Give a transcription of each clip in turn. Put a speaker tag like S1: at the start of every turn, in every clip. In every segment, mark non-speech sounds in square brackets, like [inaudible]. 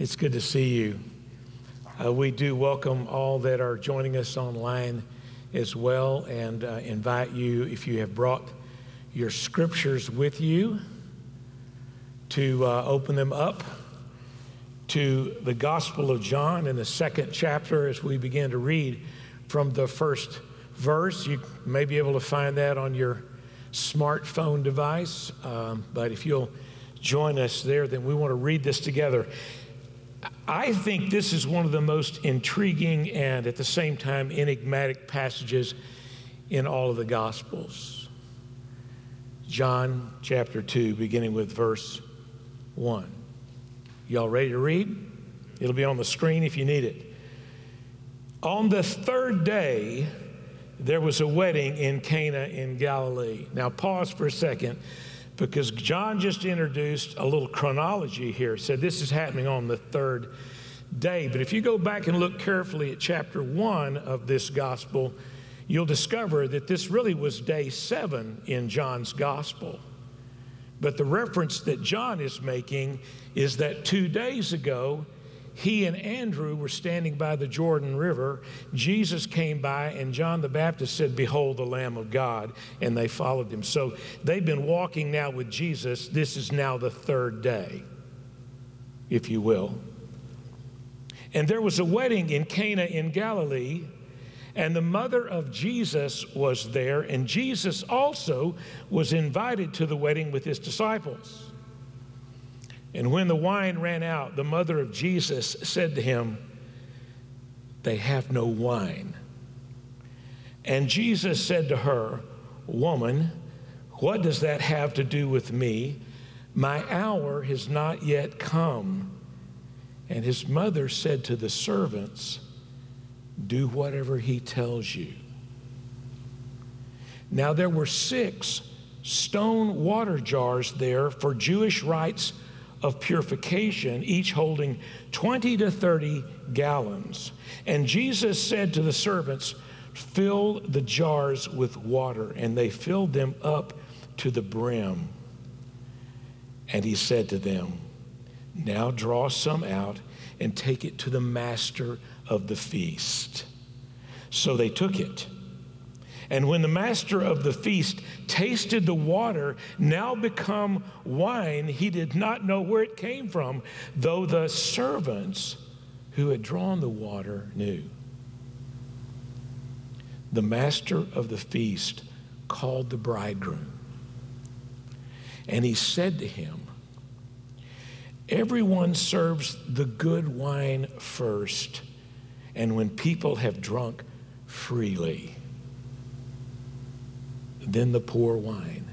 S1: It's good to see you. Uh, we do welcome all that are joining us online as well and uh, invite you, if you have brought your scriptures with you, to uh, open them up to the Gospel of John in the second chapter as we begin to read from the first verse. You may be able to find that on your smartphone device, um, but if you'll join us there, then we want to read this together. I think this is one of the most intriguing and at the same time enigmatic passages in all of the Gospels. John chapter 2, beginning with verse 1. Y'all ready to read? It'll be on the screen if you need it. On the third day, there was a wedding in Cana in Galilee. Now, pause for a second because John just introduced a little chronology here. Said this is happening on the third day. But if you go back and look carefully at chapter one of this gospel, you'll discover that this really was day seven in John's gospel. But the reference that John is making is that two days ago, he and Andrew were standing by the Jordan River. Jesus came by, and John the Baptist said, Behold the Lamb of God, and they followed him. So they've been walking now with Jesus. This is now the third day, if you will. And there was a wedding in Cana in Galilee, and the mother of Jesus was there, and Jesus also was invited to the wedding with his disciples. And when the wine ran out, the mother of Jesus said to him, They have no wine. And Jesus said to her, Woman, what does that have to do with me? My hour has not yet come. And his mother said to the servants, Do whatever he tells you. Now there were six stone water jars there for Jewish rites of purification, each holding 20 to 30 gallons. And Jesus said to the servants, Fill the jars with water. And they filled them up to the brim. And he said to them, Now draw some out and take it to the master of the feast. So they took it. And when the master of the feast tasted the water, now become wine, he did not know where it came from, though the servants who had drawn the water knew. The master of the feast called the bridegroom, and he said to him, Everyone serves the good wine first, and when people have drunk freely, then the poor wine.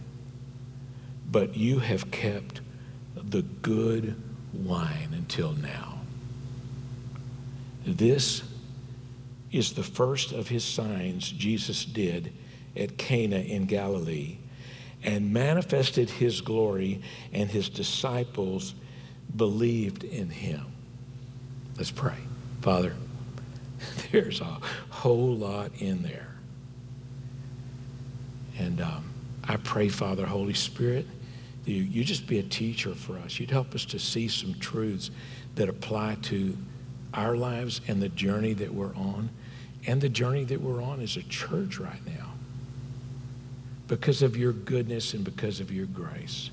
S1: But you have kept the good wine until now. This is the first of his signs Jesus did at Cana in Galilee and manifested his glory, and his disciples believed in him. Let's pray. Father, [laughs] there's a whole lot in there. And um, I pray, Father, Holy Spirit, that you, you just be a teacher for us. You'd help us to see some truths that apply to our lives and the journey that we're on, and the journey that we're on as a church right now. Because of your goodness and because of your grace,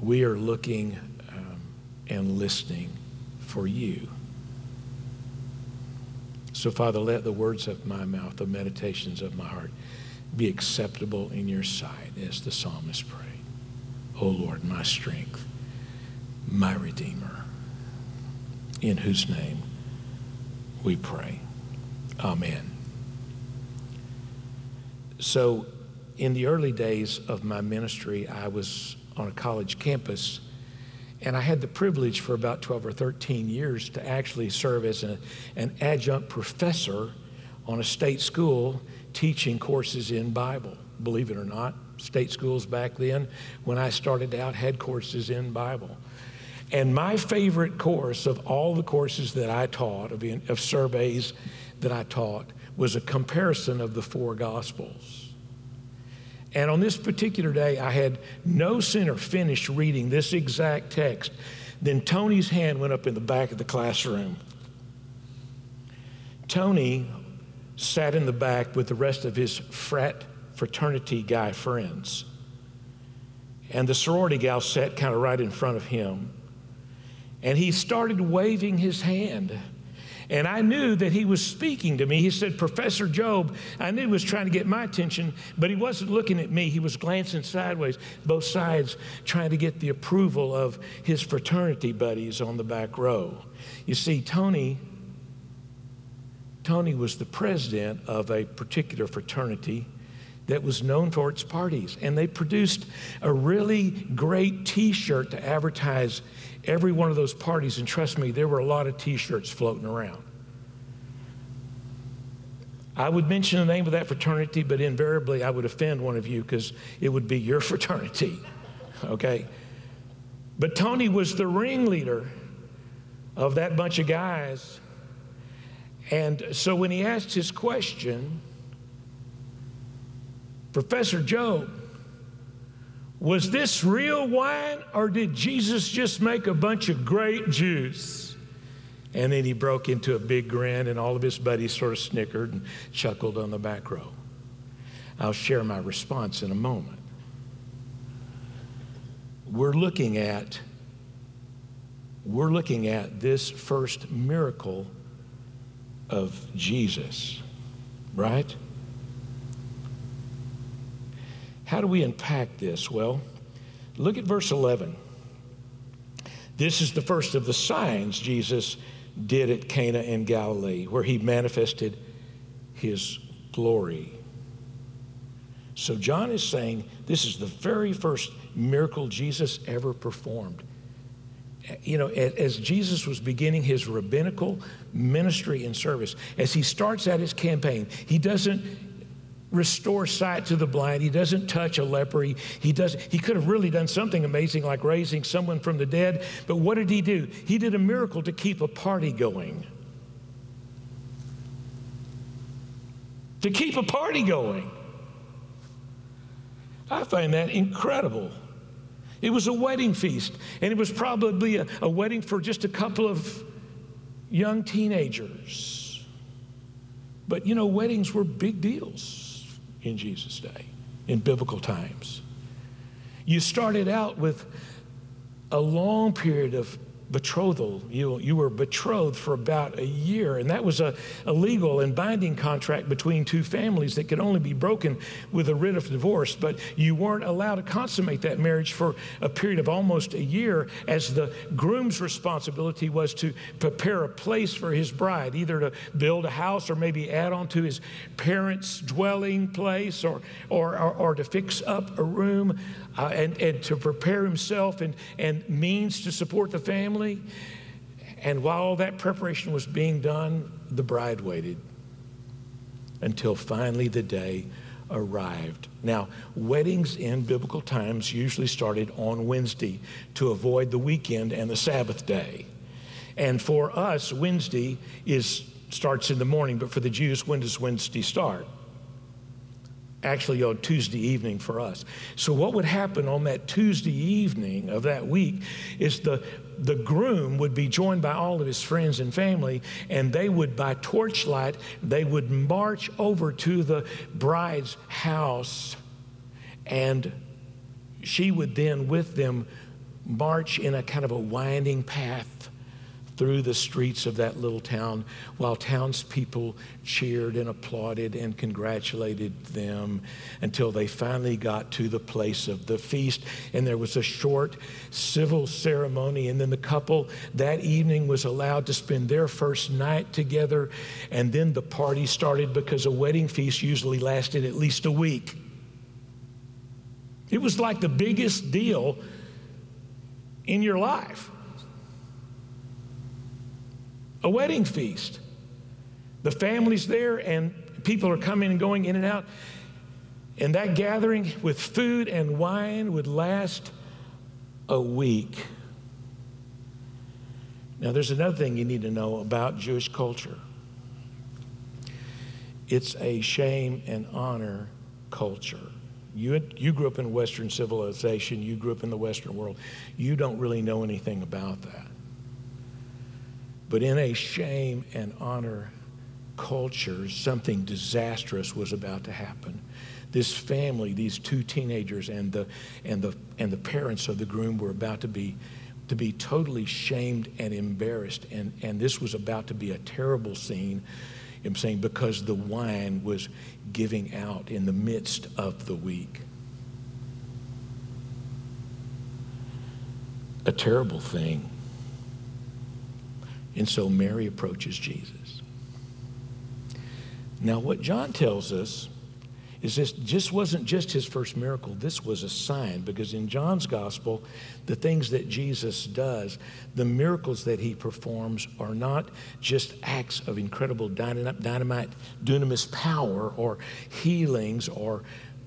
S1: we are looking um, and listening for you. So, Father, let the words of my mouth, the meditations of my heart, be acceptable in your sight, as the psalmist prayed. O Lord, my strength, my Redeemer, in whose name we pray. Amen. So, in the early days of my ministry, I was on a college campus, and I had the privilege for about 12 or 13 years to actually serve as a, an adjunct professor on a state school teaching courses in Bible. Believe it or not, state schools back then, when I started out, had courses in Bible. And my favorite course of all the courses that I taught, of, of surveys that I taught, was a comparison of the four Gospels. And on this particular day, I had no sooner finished reading this exact text Then Tony's hand went up in the back of the classroom. Tony sat in the back with the rest of his frat fraternity guy friends. And the sorority gal sat kind of right in front of him. And he started waving his hand. And I knew that he was speaking to me. He said, Professor Jobe, I knew he was trying to get my attention, but he wasn't looking at me. He was glancing sideways, both sides, trying to get the approval of his fraternity buddies on the back row. You see, Tony. Tony was the president of a particular fraternity that was known for its parties. And they produced a really great t shirt to advertise every one of those parties. And trust me, there were a lot of t shirts floating around. I would mention the name of that fraternity, but invariably I would offend one of you because it would be your [laughs] fraternity. Okay? But Tony was the ringleader of that bunch of guys. And so when he asked his question, Professor Jobe, was this real wine or did Jesus just make a bunch of grape juice? And then he broke into a big grin, and all of his buddies sort of snickered and chuckled on the back row. I'll share my response in a moment. We're looking at we're looking at this first miracle of Jesus, right? How do we unpack this? Well, look at verse 11. This is the first of the signs Jesus did at Cana in Galilee, where he manifested his glory. So John is saying this is the very first miracle Jesus ever performed. You know, as Jesus was beginning his rabbinical ministry and service, as he starts out his campaign, he doesn't restore sight to the blind. He doesn't touch a leper. He, he, does, he could have really done something amazing like raising someone from the dead. But what did he do? He did a miracle to keep a party going. To keep a party going. I find that incredible. It was a wedding feast, and it was probably a, a wedding for just a couple of young teenagers. But you know, weddings were big deals in Jesus' day, in biblical times. You started out with a long period of betrothal. You, you were betrothed for about a year, and that was a, a legal and binding contract between two families that could only be broken with a writ of divorce. But you weren't allowed to consummate that marriage for a period of almost a year, as the groom's responsibility was to prepare a place for his bride, either to build a house or maybe add on to his parents' dwelling place or, or, or, or to fix up a room uh, and, and to prepare himself and, and means to support the family. And while that preparation was being done, the bride waited until finally the day arrived. Now, weddings in biblical times usually started on Wednesday to avoid the weekend and the Sabbath day. And for us, Wednesday is starts in the morning, but for the Jews, when does Wednesday start? Actually on Tuesday evening for us. So, what would happen on that Tuesday evening of that week is the, the groom would be joined by all of his friends and family, and they would, by torchlight, they would march over to the bride's house, and she would then, with them, march in a kind of a winding path through the streets of that little town while townspeople cheered and applauded and congratulated them until they finally got to the place of the feast. And there was a short civil ceremony. And then the couple that evening was allowed to spend their first night together. And then the party started because a wedding feast usually lasted at least a week. It was like the biggest deal in your life a wedding feast. The family's there, and people are coming and going in and out. And that gathering with food and wine would last a week. Now, there's another thing you need to know about Jewish culture it's a shame and honor culture. You, you grew up in Western civilization, you grew up in the Western world. You don't really know anything about that. But in a shame and honor culture, something disastrous was about to happen. This family, these two teenagers, and the, and the, and the parents of the groom were about to be, to be totally shamed and embarrassed. And, and this was about to be a terrible scene. I'm saying because the wine was giving out in the midst of the week. A terrible thing. And so Mary approaches Jesus. Now, what John tells us is this just wasn't just his first miracle, this was a sign because in John's gospel, the things that Jesus does, the miracles that he performs are not just acts of incredible dynamite, dynamite dunamis power or healings or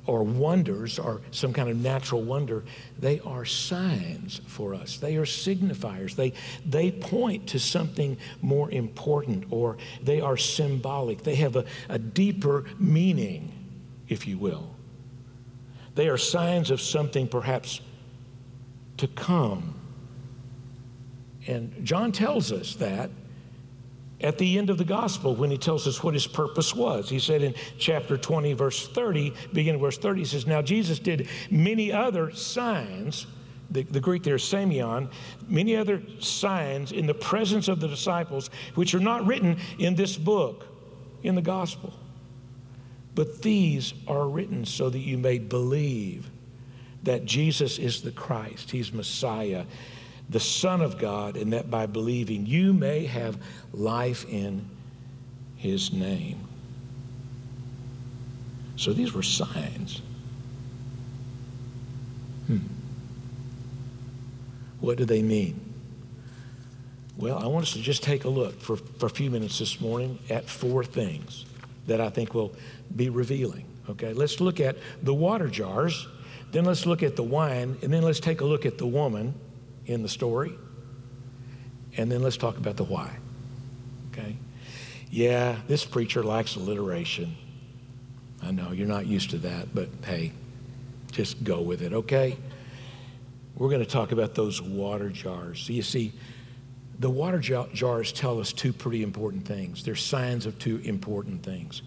S1: or wonders or some kind of natural wonder, they are signs for us. They are signifiers. They, they point to something more important or they are symbolic. They have a, a deeper meaning, if you will. They are signs of something perhaps to come. And John tells us that at the end of the gospel when he tells us what his purpose was. He said in chapter 20, verse 30, beginning verse 30, he says, Now Jesus did many other signs. The, the Greek there is semeion, many other signs in the presence of the disciples, which are not written in this book, in the gospel. But these are written so that you may believe that Jesus is the Christ, He's Messiah, the Son of God, and that by believing you may have life in His name. So these were signs. Hmm. What do they mean? Well, I want us to just take a look for, for a few minutes this morning at four things that I think will be revealing. Okay, let's look at the water jars, then let's look at the wine, and then let's take a look at the woman in the story. And then let's talk about the why. Okay? Yeah, this preacher likes alliteration. I know you're not used to that, but hey, just go with it, okay? We're going to talk about those water jars. So you see, the water jars tell us two pretty important things. They're signs of two important things.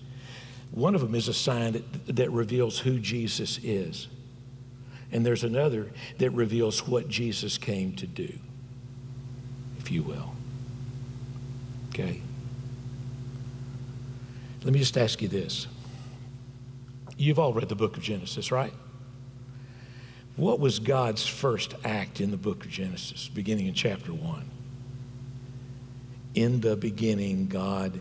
S1: One of them is a sign that, that reveals who Jesus is. And there's another that reveals what Jesus came to do, if you will. Okay? Let me just ask you this. You've all read the book of Genesis, right? What was God's first act in the book of Genesis, beginning in chapter 1? In the beginning, God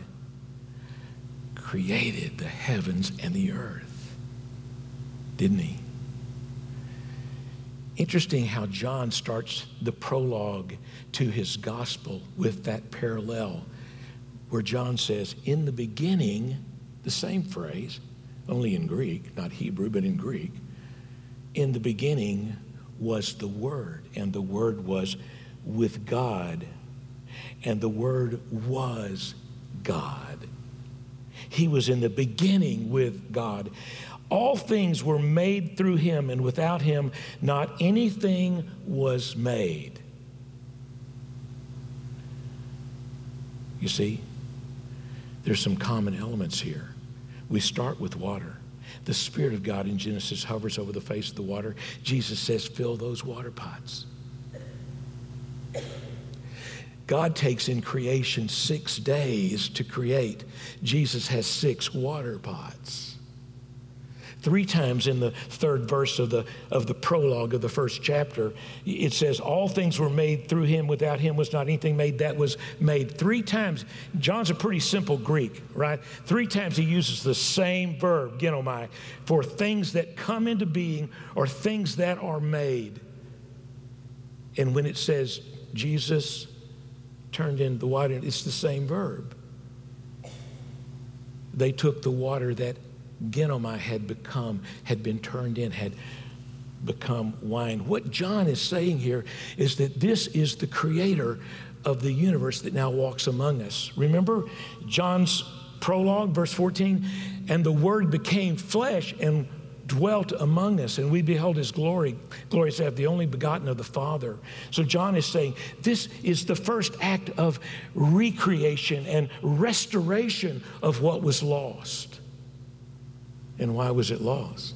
S1: created the heavens and the earth, didn't He? Interesting how John starts the prologue to his gospel with that parallel, where John says, In the beginning, the same phrase, only in Greek, not Hebrew, but in Greek. In the beginning was the Word, and the Word was with God, and the Word was God. He was in the beginning with God. All things were made through him, and without him, not anything was made. You see, there's some common elements here. We start with water. The Spirit of God in Genesis hovers over the face of the water. Jesus says, fill those water pots. God takes in creation six days to create. Jesus has six water pots. Three times in the third verse of the, of the prologue of the first chapter, it says, All things were made through him. Without him was not anything made that was made. Three times. John's a pretty simple Greek, right? Three times he uses the same verb, ginomai, for things that come into being or things that are made. And when it says Jesus turned into the water, it's the same verb. They took the water that Ginomai had become, had been turned in, had become wine. What John is saying here is that this is the creator of the universe that now walks among us. Remember John's prologue, verse 14? And the word became flesh and dwelt among us, and we beheld his glory. Glory is the only begotten of the Father. So John is saying this is the first act of recreation and restoration of what was lost. And why was it lost?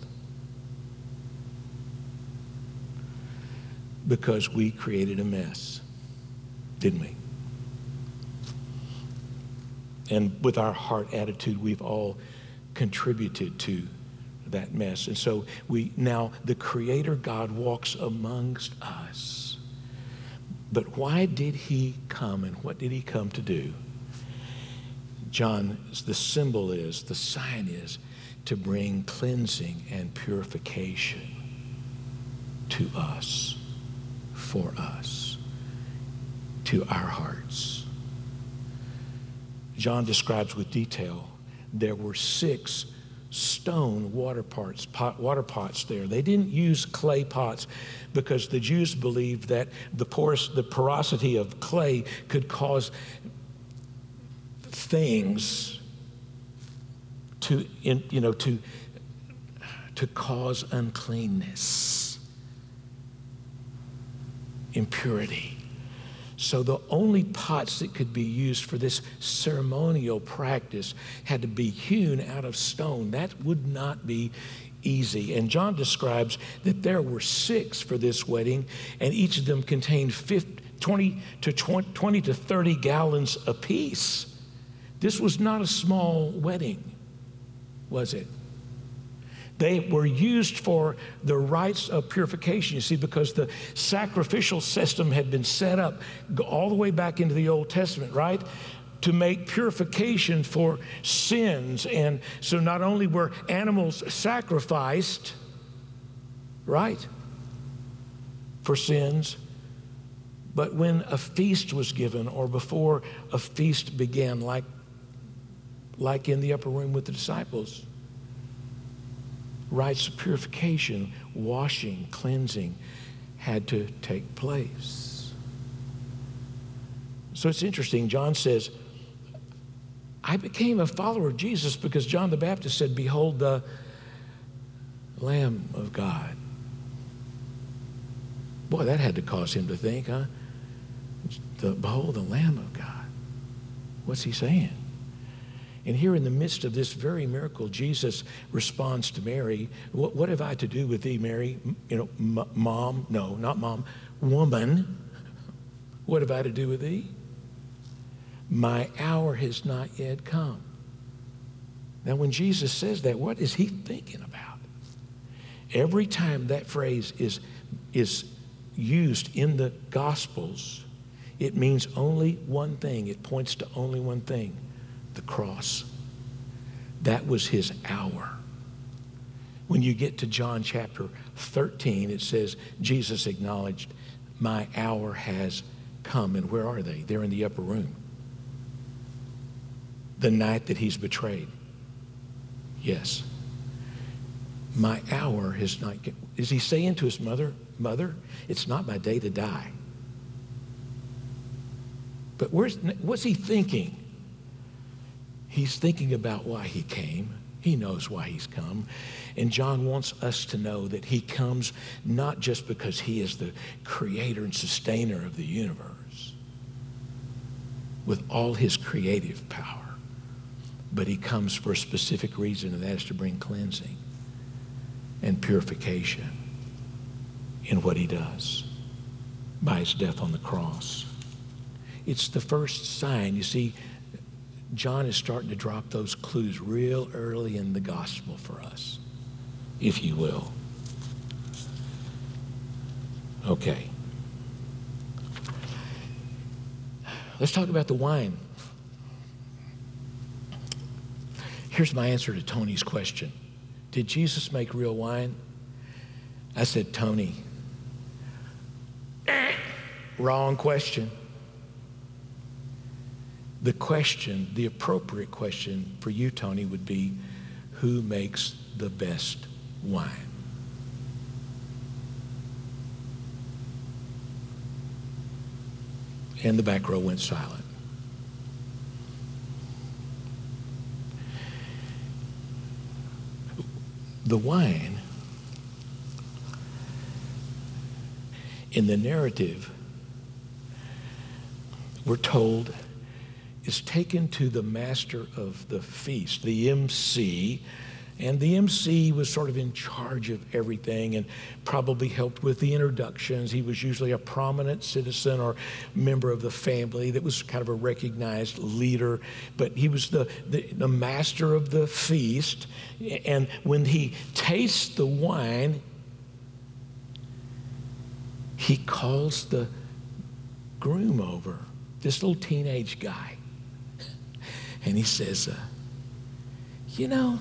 S1: Because we created a mess, didn't we? And with our heart attitude, we've all contributed to that mess. And so we now, the Creator God walks amongst us. But why did he come and what did he come to do? John, the symbol is, the sign is to bring cleansing and purification to us, for us, to our hearts. John describes with detail there were six stone water pots, pot, water pots there. They didn't use clay pots because the Jews believed that the porous, the porosity of clay could cause things to, in, you know, to, to cause uncleanness, impurity. So the only pots that could be used for this ceremonial practice had to be hewn out of stone. That would not be easy. And John describes that there were six for this wedding, and each of them contained 50, 20 to 20, 20 to 30 gallons apiece. This was not a small wedding, was it? They were used for the rites of purification, you see, because the sacrificial system had been set up all the way back into the Old Testament, right? To make purification for sins. And so not only were animals sacrificed, right, for sins, but when a feast was given or before a feast began, like, like in the upper room with the disciples, rites of purification, washing, cleansing had to take place. So it's interesting. John says, I became a follower of Jesus because John the Baptist said, Behold the Lamb of God. Boy, that had to cause him to think, huh? The, behold the Lamb of God. What's he saying? And here in the midst of this very miracle, Jesus responds to Mary, What, what have I to do with thee, Mary? You know, m- mom? No, not mom. Woman, what have I to do with thee? My hour has not yet come. Now, when Jesus says that, what is he thinking about? Every time that phrase is, is used in the Gospels, it means only one thing. It points to only one thing the cross. That was his hour. When you get to John chapter 13, it says, Jesus acknowledged, My hour has come. And where are they? They're in the upper room. The night that he's betrayed. Yes. My hour has not. Is he saying to his mother, Mother, it's not my day to die? But where's, what's he thinking? He's thinking about why he came. He knows why he's come. And John wants us to know that he comes not just because he is the creator and sustainer of the universe with all his creative power, but he comes for a specific reason, and that is to bring cleansing and purification in what he does by his death on the cross. It's the first sign. You see, John is starting to drop those clues real early in the gospel for us, if you will. Okay. Let's talk about the wine. Here's my answer to Tony's question Did Jesus make real wine? I said, Tony, wrong question the question, the appropriate question for you, Tony, would be who makes the best wine? And the back row went silent. The wine in the narrative, we're told is taken to the master of the feast, the MC. And the MC was sort of in charge of everything and probably helped with the introductions. He was usually a prominent citizen or member of the family that was kind of a recognized leader, but he was the, the, the master of the feast. And when he tastes the wine, he calls the groom over, this little teenage guy. And he says, uh, You know,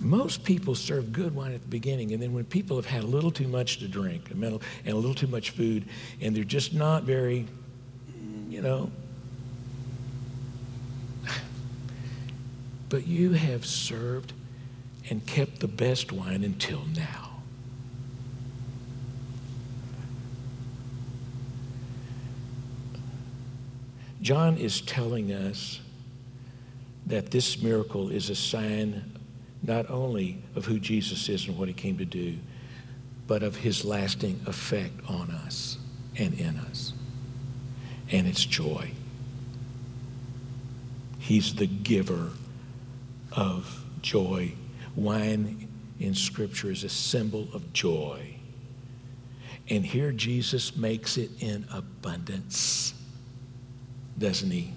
S1: most people serve good wine at the beginning, and then when people have had a little too much to drink and a little too much food, and they're just not very, you know, [sighs] but you have served and kept the best wine until now. John is telling us that this miracle is a sign not only of who Jesus is and what he came to do, but of his lasting effect on us and in us. And it's joy. He's the giver of joy. Wine in Scripture is a symbol of joy. And here Jesus makes it in abundance doesn't he?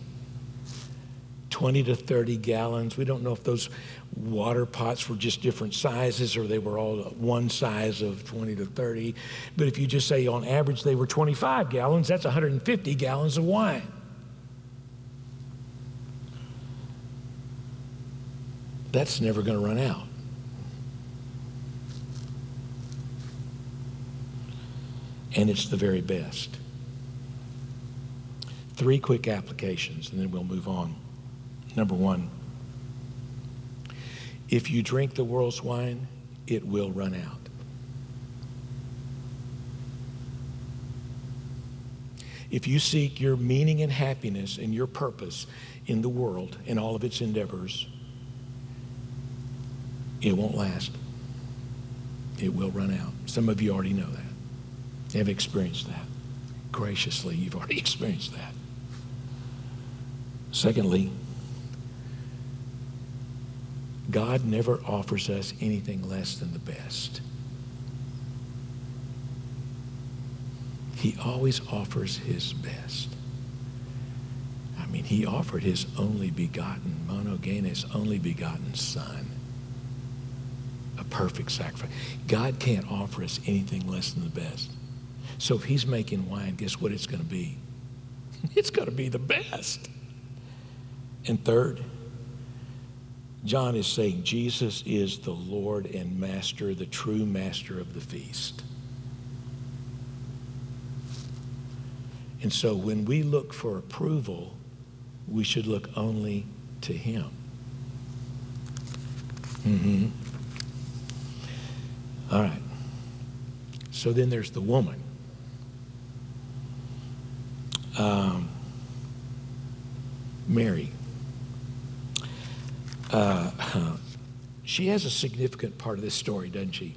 S1: 20 to 30 gallons. We don't know if those water pots were just different sizes or they were all one size of 20 to 30. But if you just say on average they were 25 gallons, that's 150 gallons of wine. That's never going to run out. And it's the very best. Three quick applications, and then we'll move on. Number one, if you drink the world's wine, it will run out. If you seek your meaning and happiness and your purpose in the world and all of its endeavors, it won't last. It will run out. Some of you already know that. Have experienced that. Graciously, you've already [laughs] experienced that. Secondly, God never offers us anything less than the best. He always offers his best. I mean, he offered his only begotten, monogenes, only begotten son. A perfect sacrifice. God can't offer us anything less than the best. So if he's making wine, guess what it's going to be? [laughs] It's going to be the best. And third, John is saying Jesus is the Lord and Master, the true Master of the feast. And so when we look for approval, we should look only to Him. Mm-hmm. All right. So then there's the woman. Um, Mary. Uh, [laughs] she has a significant part of this story, doesn't she?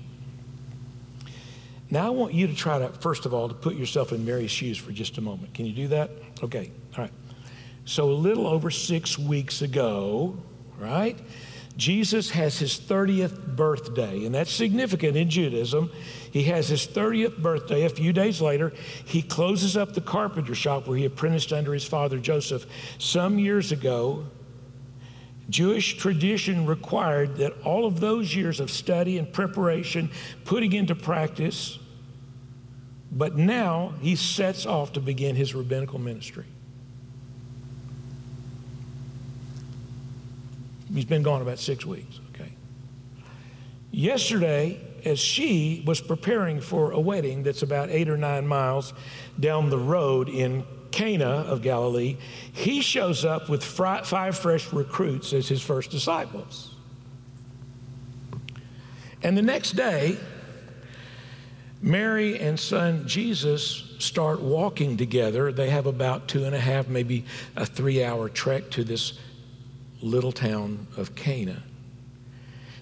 S1: Now, I want you to try to, first of all, to put yourself in Mary's shoes for just a moment. Can you do that? Okay, all right. So, a little over six weeks ago, right, Jesus has his 30th birthday, and that's significant in Judaism. He has his 30th birthday. A few days later, he closes up the carpenter shop where he apprenticed under his father Joseph. Some years ago, Jewish tradition required that all of those years of study and preparation, putting into practice, but now he sets off to begin his rabbinical ministry. He's been gone about six weeks, okay? Yesterday, as she was preparing for a wedding that's about eight or nine miles down the road in Cana of Galilee, he shows up with five fresh recruits as his first disciples. And the next day, Mary and son Jesus start walking together. They have about two and a half, maybe a three hour trek to this little town of Cana.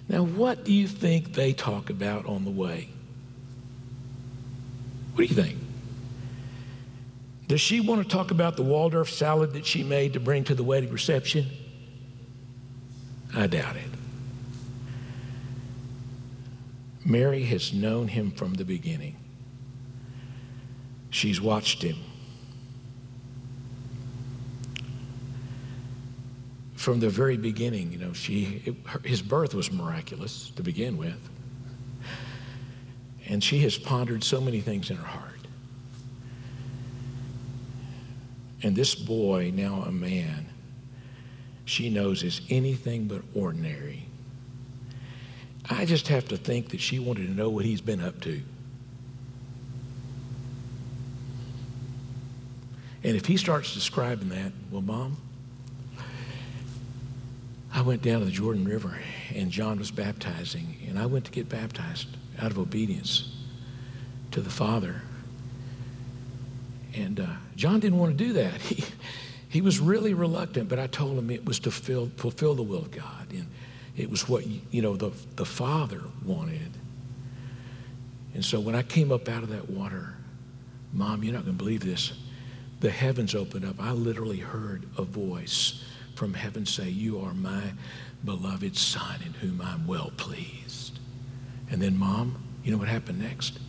S1: Now, what do you think they talk about on the way? What do you think? Does she want to talk about the Waldorf salad that she made to bring to the wedding reception? I doubt it. Mary has known him from the beginning. She's watched him. From the very beginning, you know, she, it, her, his birth was miraculous to begin with. And she has pondered so many things in her heart. And this boy, now a man, she knows is anything but ordinary. I just have to think that she wanted to know what he's been up to. And if he starts describing that, well, Mom, I went down to the Jordan River and John was baptizing, and I went to get baptized out of obedience to the Father. And uh, John didn't want to do that. [laughs] He, he was really reluctant, but I told him it was to fill, fulfill the will of God. And it was what, you know, the, the Father wanted. And so when I came up out of that water, Mom, you're not going to believe this. The heavens opened up. I literally heard a voice from heaven say, You are my beloved Son in whom I'm well pleased. And then, Mom, you know what happened next?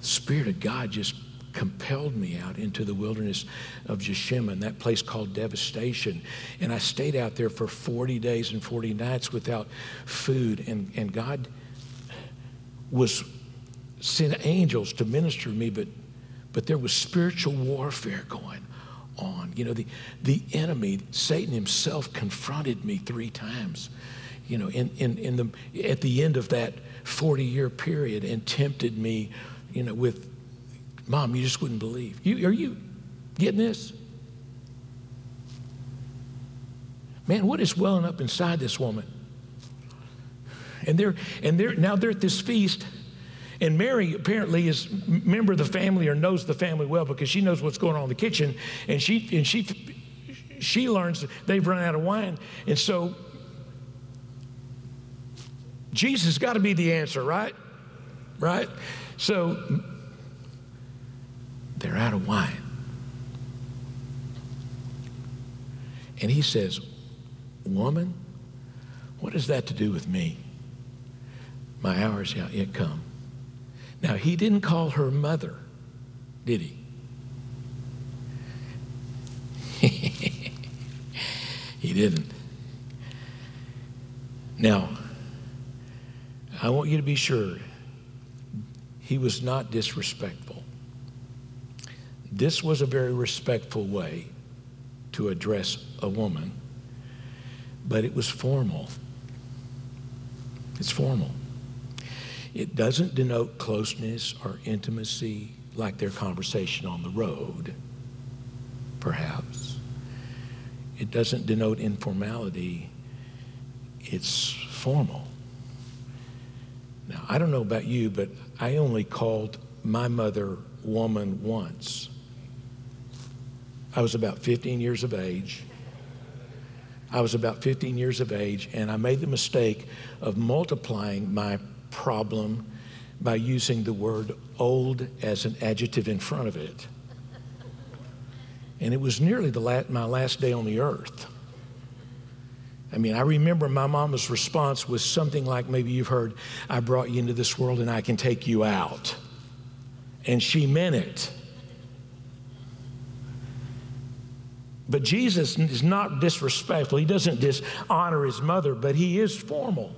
S1: The Spirit of God just compelled me out into the wilderness of Jeshimon, that place called devastation. And I stayed out there for 40 days and 40 nights without food. And, and God was sent angels to minister to me, but, but there was spiritual warfare going on. You know, the, the enemy, Satan himself, confronted me three times, you know, in, in, in the, at the end of that 40 year period and tempted me, you know, with Mom, you just wouldn't believe. You, are you getting this? Man, what is welling up inside this woman? And they're and they're now they're at this feast, and Mary apparently is member of the family or knows the family well because she knows what's going on in the kitchen, and she and she she learns they've run out of wine, and so Jesus got to be the answer, right? Right? So they're out of wine. And he says, Woman, what has that to do with me? My hour is yet come. Now, he didn't call her mother, did he? [laughs] he didn't. Now, I want you to be sure he was not disrespectful. This was a very respectful way to address a woman, but it was formal. It's formal. It doesn't denote closeness or intimacy like their conversation on the road, perhaps. It doesn't denote informality, it's formal. Now, I don't know about you, but I only called my mother woman once. I was about 15 years of age. I was about 15 years of age, and I made the mistake of multiplying my problem by using the word old as an adjective in front of it. And it was nearly the la- my last day on the earth. I mean, I remember my mama's response was something like maybe you've heard, I brought you into this world and I can take you out. And she meant it. But Jesus is not disrespectful. He doesn't dishonor his mother, but he is formal.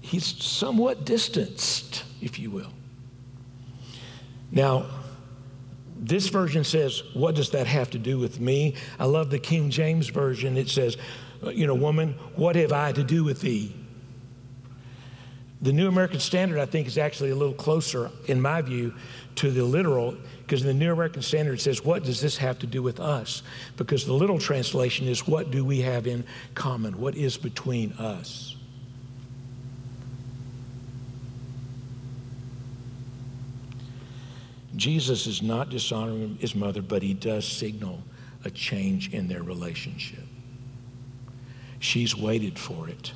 S1: He's somewhat distanced, if you will. Now, this version says, What does that have to do with me? I love the King James Version. It says, You know, woman, what have I to do with thee? The New American Standard, I think, is actually a little closer, in my view, to the literal, because the New American Standard says, What does this have to do with us? Because the literal translation is, What do we have in common? What is between us? Jesus is not dishonoring his mother, but he does signal a change in their relationship. she's waited for it.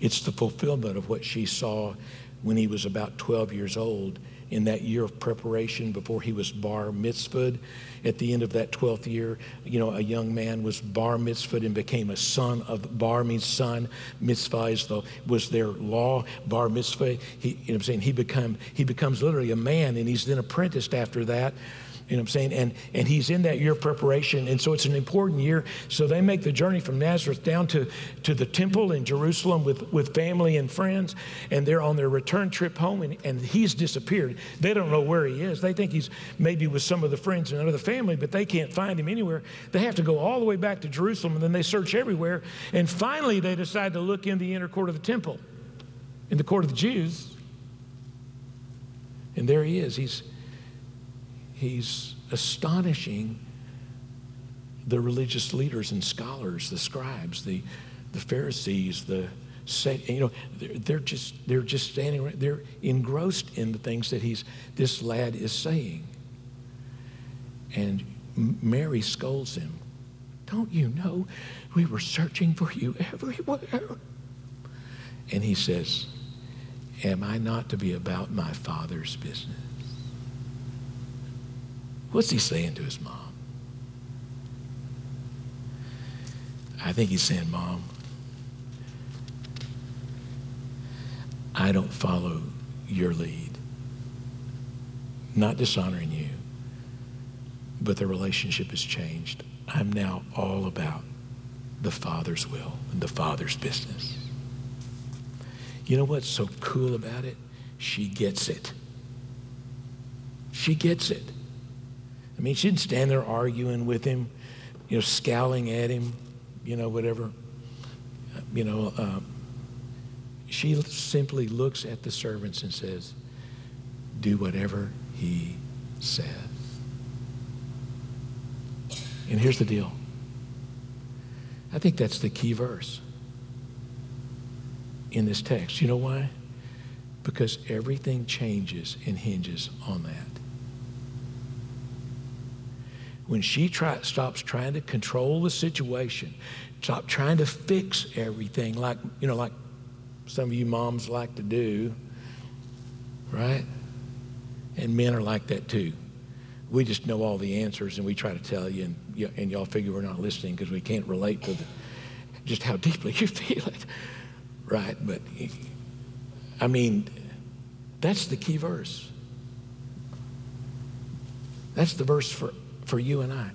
S1: It's the fulfillment of what she saw when he was about 12 years old in that year of preparation before he was bar mitzvahed. At the end of that 12th year, you know, a young man was bar mitzvahed and became a son of bar means son. Mitzvah is the, was their law. Bar mitzvah, he, you know I'm saying? He, become, he becomes literally a man and he's then apprenticed after that you know what I'm saying? And, and he's in that year of preparation. And so it's an important year. So they make the journey from Nazareth down to, to the temple in Jerusalem with, with family and friends. And they're on their return trip home, and, and he's disappeared. They don't know where he is. They think he's maybe with some of the friends and other family, but they can't find him anywhere. They have to go all the way back to Jerusalem, and then they search everywhere. And finally, they decide to look in the inner court of the temple, in the court of the Jews. And there he is. He's he's astonishing the religious leaders and scholars, the scribes, the, the Pharisees, the you know they're, just they're just standing right they're engrossed in the things that he's this lad is saying. And mary scolds him. Don't you know we were searching for you everywhere? And he says am i not to be about my father's business What's he saying to his mom? I think he's saying, Mom, I don't follow your lead. Not dishonoring you, but the relationship has changed. I'm now all about the Father's will and the Father's business. You know what's so cool about it? She gets it. She gets it. I mean, she didn't stand there arguing with him, you know, scowling at him, you know, whatever. You know, uh, she simply looks at the servants and says, Do whatever he says. And here's the deal I think that's the key verse in this text. You know why? Because everything changes and hinges on that when she try, stops trying to control the situation, stop trying to fix everything like, you know, like some of you moms like to do, right? And men are like that too. We just know all the answers and we try to tell you, and, and y'all figure we're not listening because we can't relate to the, just how [laughs] deeply you feel it, right? But I mean, that's the key verse. That's the verse for for you and I.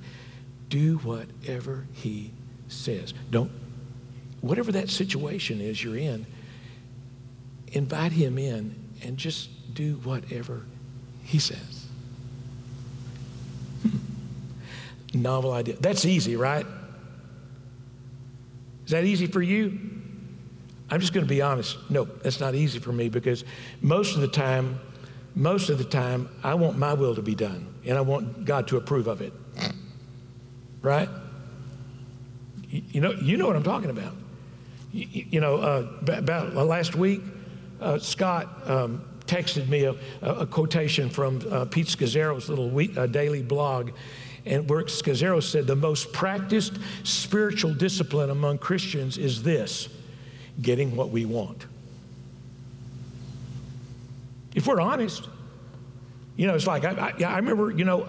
S1: Do whatever he says. Don't, whatever that situation is you're in, invite him in and just do whatever he says. Hmm. Novel idea. That's easy, right? Is that easy for you? I'm just going to be honest. No, that's not easy for me because most of the time, most of the time, I want my will to be done and I want God to approve of it. Right? You know, you know what I'm talking about. You, you know, uh, about last week, uh, Scott um, texted me a, a, quotation from uh, Pete Scazzero's little week, uh, daily blog, and where Scazzero said the most practiced spiritual discipline among Christians is this getting what we want. If we're honest, you know, it's like, I, I, I remember, you know,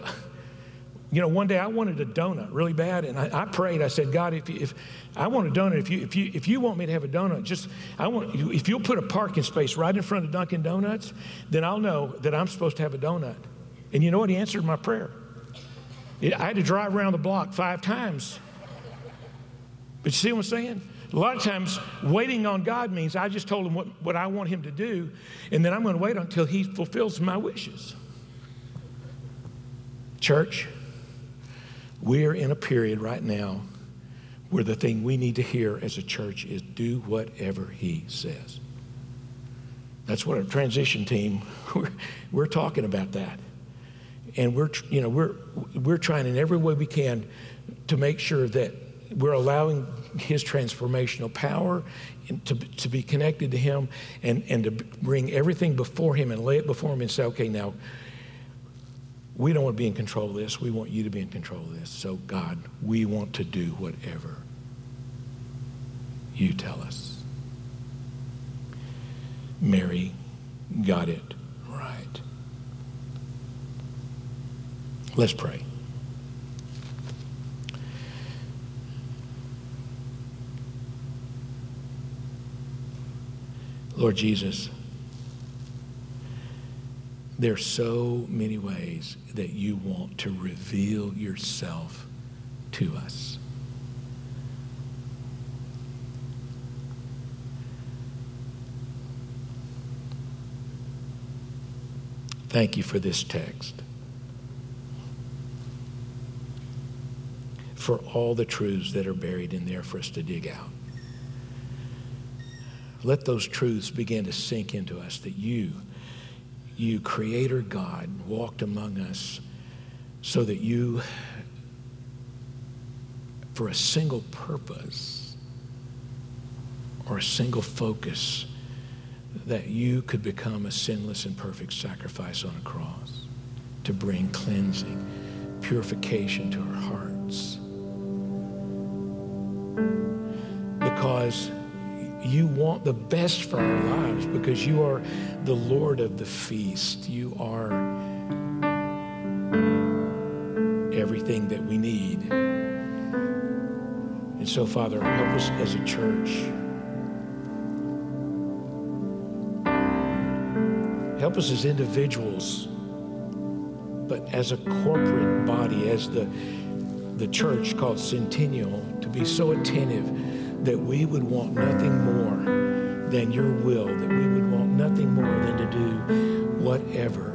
S1: you know, one day I wanted a donut really bad, and I, I prayed. I said, God, if, you, if I want a donut, if you, if, you, if you want me to have a donut, just, I want, if you'll put a parking space right in front of Dunkin' Donuts, then I'll know that I'm supposed to have a donut. And you know what? He answered my prayer. I had to drive around the block five times. But you see what I'm saying? A lot of times, waiting on God means I just told him what, what I want him to do, and then I'm going to wait until he fulfills my wishes. Church, we're in a period right now where the thing we need to hear as a church is do whatever he says. That's what our transition team, [laughs] we're, we're talking about that. And we're, you know, we're, we're trying in every way we can to make sure that we're allowing his transformational power to, to be connected to him and, and to bring everything before him and lay it before him and say, okay, now we don't want to be in control of this. We want you to be in control of this. So, God, we want to do whatever You tell us. Mary got it right. Let's pray. Lord Jesus, there are so many ways that you want to reveal yourself to us. Thank you for this text. For all the truths that are buried in there for us to dig out. Let those truths begin to sink into us that you, you, Creator God, walked among us so that you, for a single purpose or a single focus, that you could become a sinless and perfect sacrifice on a cross to bring cleansing, purification to our hearts. Because you want the best for our lives because you are the Lord of the feast. You are everything that we need. And so, Father, help us as a church. Help us as individuals, but as a corporate body, as the, the church called Centennial, to be so attentive that we would want nothing more than your will, that we would want nothing more than to do whatever